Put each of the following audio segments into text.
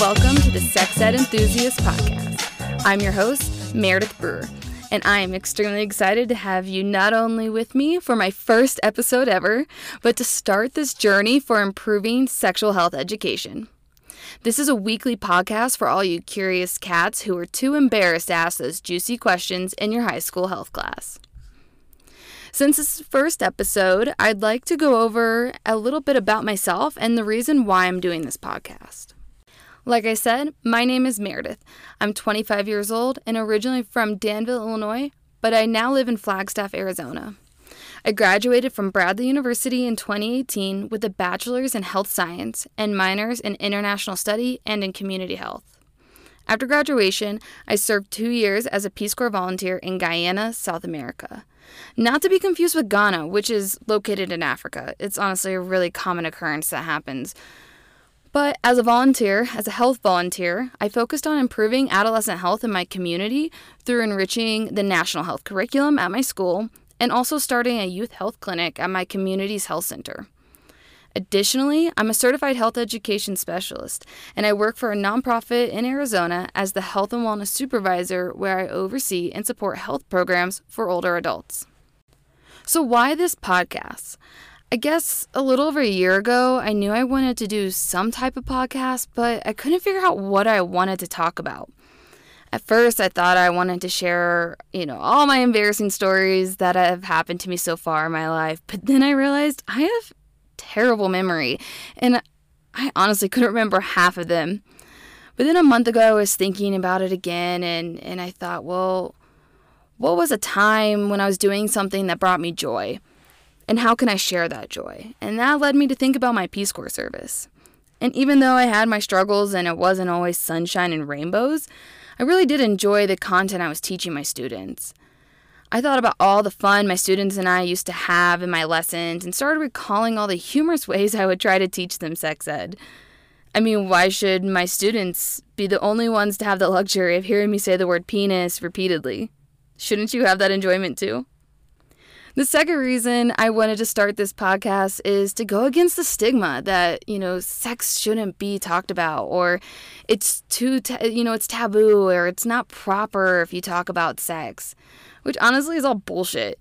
Welcome to the Sex Ed Enthusiast Podcast. I'm your host, Meredith Brewer, and I am extremely excited to have you not only with me for my first episode ever, but to start this journey for improving sexual health education. This is a weekly podcast for all you curious cats who are too embarrassed to ask those juicy questions in your high school health class. Since this first episode, I'd like to go over a little bit about myself and the reason why I'm doing this podcast. Like I said, my name is Meredith. I'm 25 years old and originally from Danville, Illinois, but I now live in Flagstaff, Arizona. I graduated from Bradley University in 2018 with a bachelor's in health science and minors in international study and in community health. After graduation, I served two years as a Peace Corps volunteer in Guyana, South America. Not to be confused with Ghana, which is located in Africa. It's honestly a really common occurrence that happens. But as a volunteer, as a health volunteer, I focused on improving adolescent health in my community through enriching the national health curriculum at my school and also starting a youth health clinic at my community's health center. Additionally, I'm a certified health education specialist, and I work for a nonprofit in Arizona as the health and wellness supervisor where I oversee and support health programs for older adults. So, why this podcast? I guess a little over a year ago, I knew I wanted to do some type of podcast, but I couldn't figure out what I wanted to talk about. At first, I thought I wanted to share, you know, all my embarrassing stories that have happened to me so far in my life, but then I realized I have terrible memory, and I honestly couldn't remember half of them. But then a month ago, I was thinking about it again, and, and I thought, well, what was a time when I was doing something that brought me joy? And how can I share that joy? And that led me to think about my Peace Corps service. And even though I had my struggles and it wasn't always sunshine and rainbows, I really did enjoy the content I was teaching my students. I thought about all the fun my students and I used to have in my lessons and started recalling all the humorous ways I would try to teach them sex ed. I mean, why should my students be the only ones to have the luxury of hearing me say the word penis repeatedly? Shouldn't you have that enjoyment too? The second reason I wanted to start this podcast is to go against the stigma that, you know, sex shouldn't be talked about or it's too, ta- you know, it's taboo or it's not proper if you talk about sex, which honestly is all bullshit.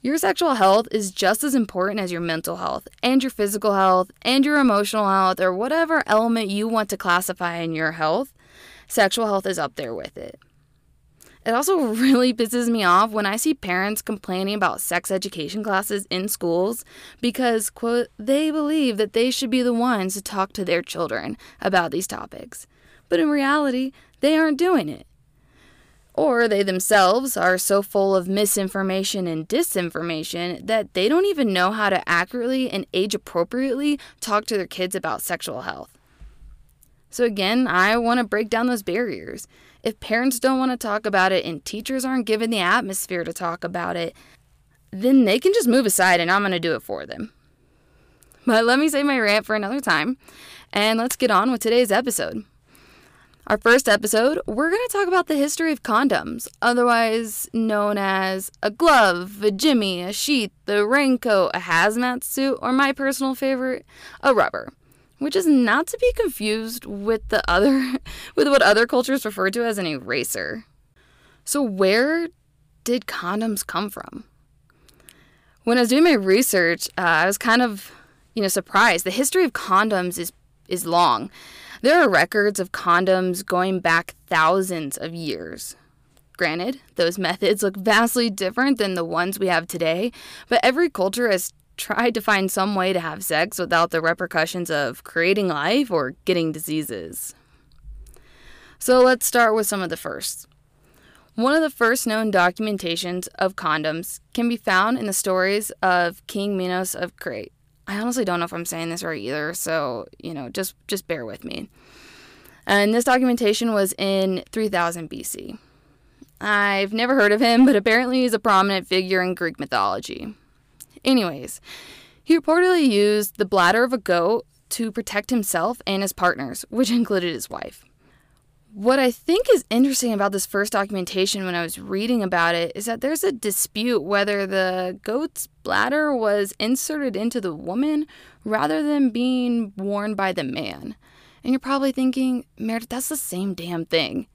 Your sexual health is just as important as your mental health and your physical health and your emotional health or whatever element you want to classify in your health. Sexual health is up there with it. It also really pisses me off when I see parents complaining about sex education classes in schools because, quote, they believe that they should be the ones to talk to their children about these topics. But in reality, they aren't doing it. Or they themselves are so full of misinformation and disinformation that they don't even know how to accurately and age appropriately talk to their kids about sexual health. So, again, I want to break down those barriers. If parents don't want to talk about it and teachers aren't given the atmosphere to talk about it, then they can just move aside and I'm going to do it for them. But let me save my rant for another time and let's get on with today's episode. Our first episode, we're going to talk about the history of condoms, otherwise known as a glove, a jimmy, a sheath, a raincoat, a hazmat suit, or my personal favorite, a rubber which is not to be confused with the other with what other cultures refer to as an eraser. So where did condoms come from? When I was doing my research, uh, I was kind of, you know, surprised. The history of condoms is is long. There are records of condoms going back thousands of years. Granted, those methods look vastly different than the ones we have today, but every culture has tried to find some way to have sex without the repercussions of creating life or getting diseases. So let's start with some of the first. One of the first known documentations of condoms can be found in the stories of King Minos of Crete. I honestly don't know if I'm saying this right either, so you know, just just bear with me. And this documentation was in 3000 BC. I've never heard of him, but apparently he's a prominent figure in Greek mythology. Anyways, he reportedly used the bladder of a goat to protect himself and his partners, which included his wife. What I think is interesting about this first documentation when I was reading about it is that there's a dispute whether the goat's bladder was inserted into the woman rather than being worn by the man. And you're probably thinking, Meredith, that's the same damn thing.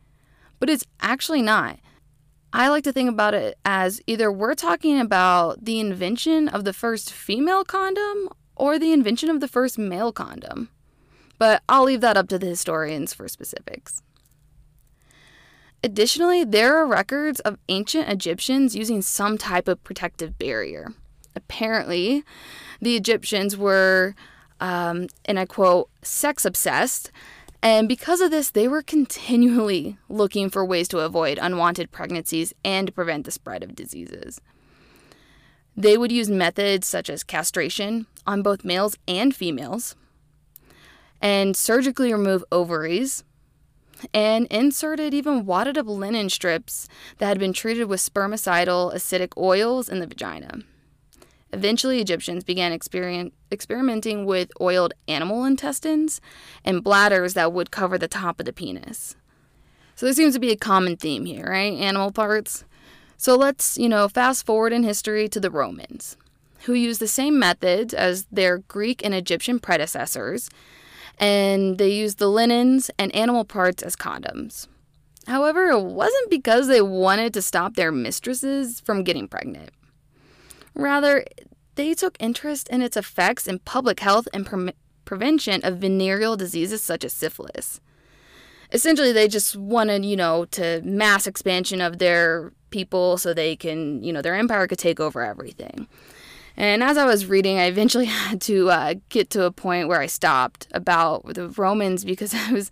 But it's actually not. I like to think about it as either we're talking about the invention of the first female condom or the invention of the first male condom. But I'll leave that up to the historians for specifics. Additionally, there are records of ancient Egyptians using some type of protective barrier. Apparently, the Egyptians were, um, and I quote, sex obsessed, and because of this, they were continually looking for ways to avoid unwanted pregnancies and prevent the spread of diseases. They would use methods such as castration on both males and females, and surgically remove ovaries, and inserted even wadded up linen strips that had been treated with spermicidal acidic oils in the vagina. Eventually, Egyptians began experimenting with oiled animal intestines and bladders that would cover the top of the penis. So there seems to be a common theme here, right? Animal parts. So let's, you know, fast forward in history to the Romans, who used the same methods as their Greek and Egyptian predecessors, and they used the linens and animal parts as condoms. However, it wasn't because they wanted to stop their mistresses from getting pregnant. Rather, they took interest in its effects in public health and pre- prevention of venereal diseases such as syphilis. Essentially, they just wanted, you know, to mass expansion of their people so they can, you know, their empire could take over everything. And as I was reading, I eventually had to uh, get to a point where I stopped about the Romans because I was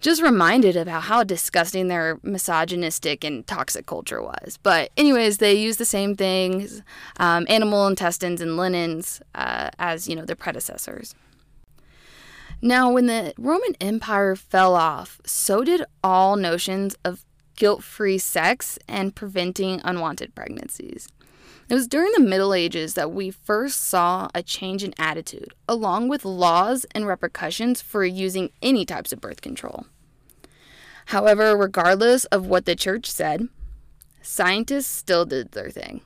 just reminded about how disgusting their misogynistic and toxic culture was. But, anyways, they use the same things um, animal intestines and linens uh, as, you know, their predecessors. Now, when the Roman Empire fell off, so did all notions of guilt free sex and preventing unwanted pregnancies. It was during the Middle Ages that we first saw a change in attitude, along with laws and repercussions for using any types of birth control. However, regardless of what the church said, scientists still did their thing.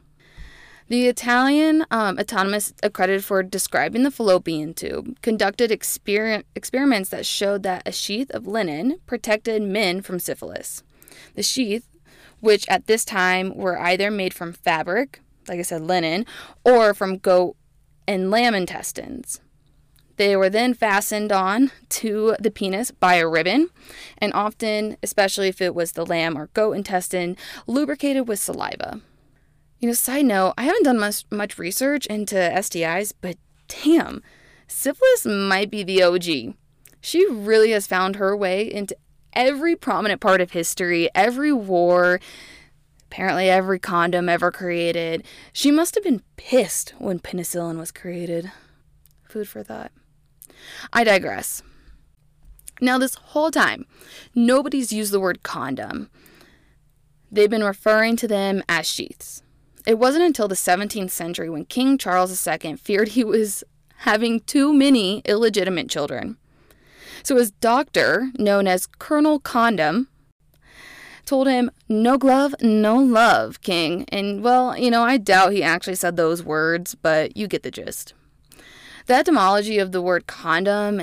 The Italian um, anatomist accredited for describing the fallopian tube conducted exper- experiments that showed that a sheath of linen protected men from syphilis. The sheath, which at this time were either made from fabric, like I said, linen, or from goat and lamb intestines. They were then fastened on to the penis by a ribbon, and often, especially if it was the lamb or goat intestine, lubricated with saliva. You know, side note, I haven't done much, much research into STIs, but damn, syphilis might be the OG. She really has found her way into every prominent part of history, every war, apparently every condom ever created. She must have been pissed when penicillin was created. Food for thought. I digress. Now, this whole time, nobody's used the word condom. They've been referring to them as sheaths. It wasn't until the 17th century when King Charles II feared he was having too many illegitimate children. So his doctor, known as Colonel Condom, told him, No glove, no love, King. And well, you know, I doubt he actually said those words, but you get the gist. The etymology of the word condom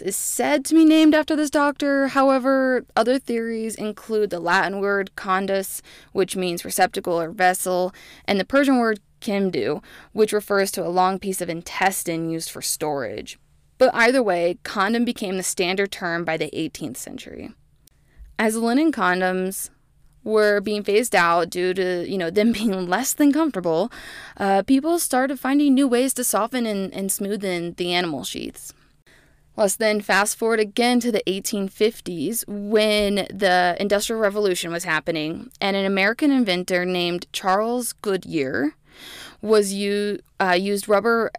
is said to be named after this doctor. However, other theories include the Latin word condus, which means receptacle or vessel, and the Persian word kimdu, which refers to a long piece of intestine used for storage. But either way, condom became the standard term by the 18th century. As linen condoms were being phased out due to you know them being less than comfortable, uh, people started finding new ways to soften and, and smoothen the animal sheaths. Let's then fast forward again to the 1850s when the Industrial Revolution was happening, and an American inventor named Charles Goodyear was u- uh, used rubber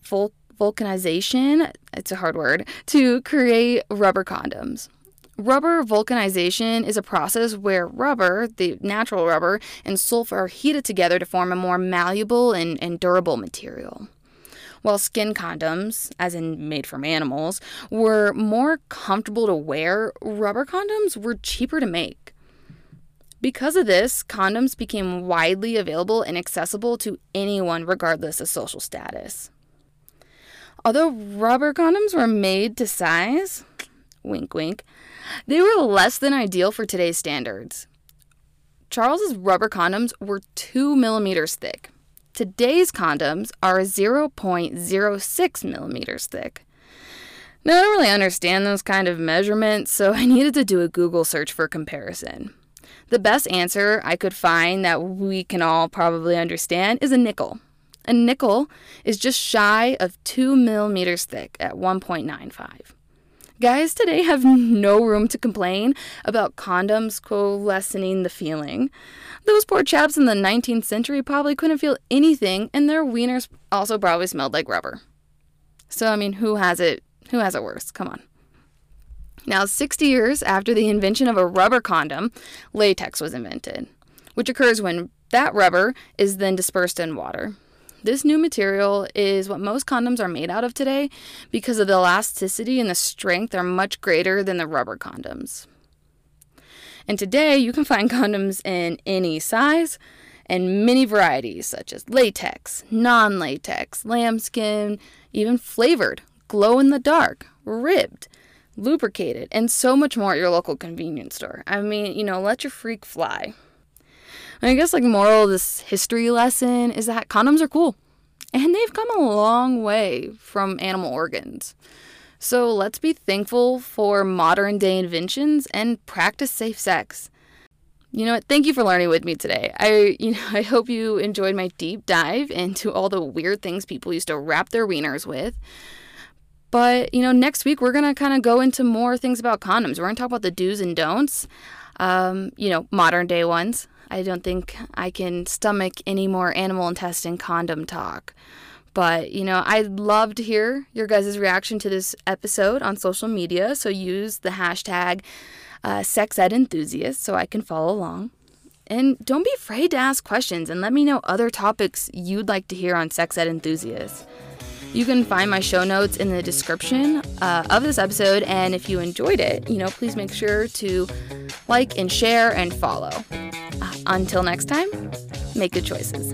vul- vulcanization, it's a hard word, to create rubber condoms. Rubber vulcanization is a process where rubber, the natural rubber, and sulfur are heated together to form a more malleable and, and durable material. While skin condoms, as in made from animals, were more comfortable to wear, rubber condoms were cheaper to make. Because of this, condoms became widely available and accessible to anyone regardless of social status. Although rubber condoms were made to size, wink wink, they were less than ideal for today's standards. Charles's rubber condoms were 2 millimeters thick. Today's condoms are 0.06 millimeters thick. Now, I don't really understand those kind of measurements, so I needed to do a Google search for comparison. The best answer I could find that we can all probably understand is a nickel. A nickel is just shy of 2 millimeters thick at 1.95. Guys today have no room to complain about condoms coalescing the feeling. Those poor chaps in the 19th century probably couldn't feel anything, and their wieners also probably smelled like rubber. So, I mean, who has it? Who has it worse? Come on. Now, 60 years after the invention of a rubber condom, latex was invented, which occurs when that rubber is then dispersed in water. This new material is what most condoms are made out of today because of the elasticity and the strength are much greater than the rubber condoms. And today you can find condoms in any size and many varieties such as latex, non latex, lambskin, even flavored, glow in the dark, ribbed, lubricated, and so much more at your local convenience store. I mean, you know, let your freak fly. I guess like moral of this history lesson is that condoms are cool. And they've come a long way from animal organs. So let's be thankful for modern day inventions and practice safe sex. You know what? Thank you for learning with me today. I you know I hope you enjoyed my deep dive into all the weird things people used to wrap their wieners with. But, you know, next week we're going to kind of go into more things about condoms. We're going to talk about the do's and don'ts, um, you know, modern day ones. I don't think I can stomach any more animal intestine condom talk. But, you know, I'd love to hear your guys' reaction to this episode on social media. So use the hashtag uh, SexEdEnthusiast so I can follow along. And don't be afraid to ask questions and let me know other topics you'd like to hear on Sex Ed Enthusiasts. You can find my show notes in the description uh, of this episode. And if you enjoyed it, you know, please make sure to like and share and follow. Uh, until next time, make good choices.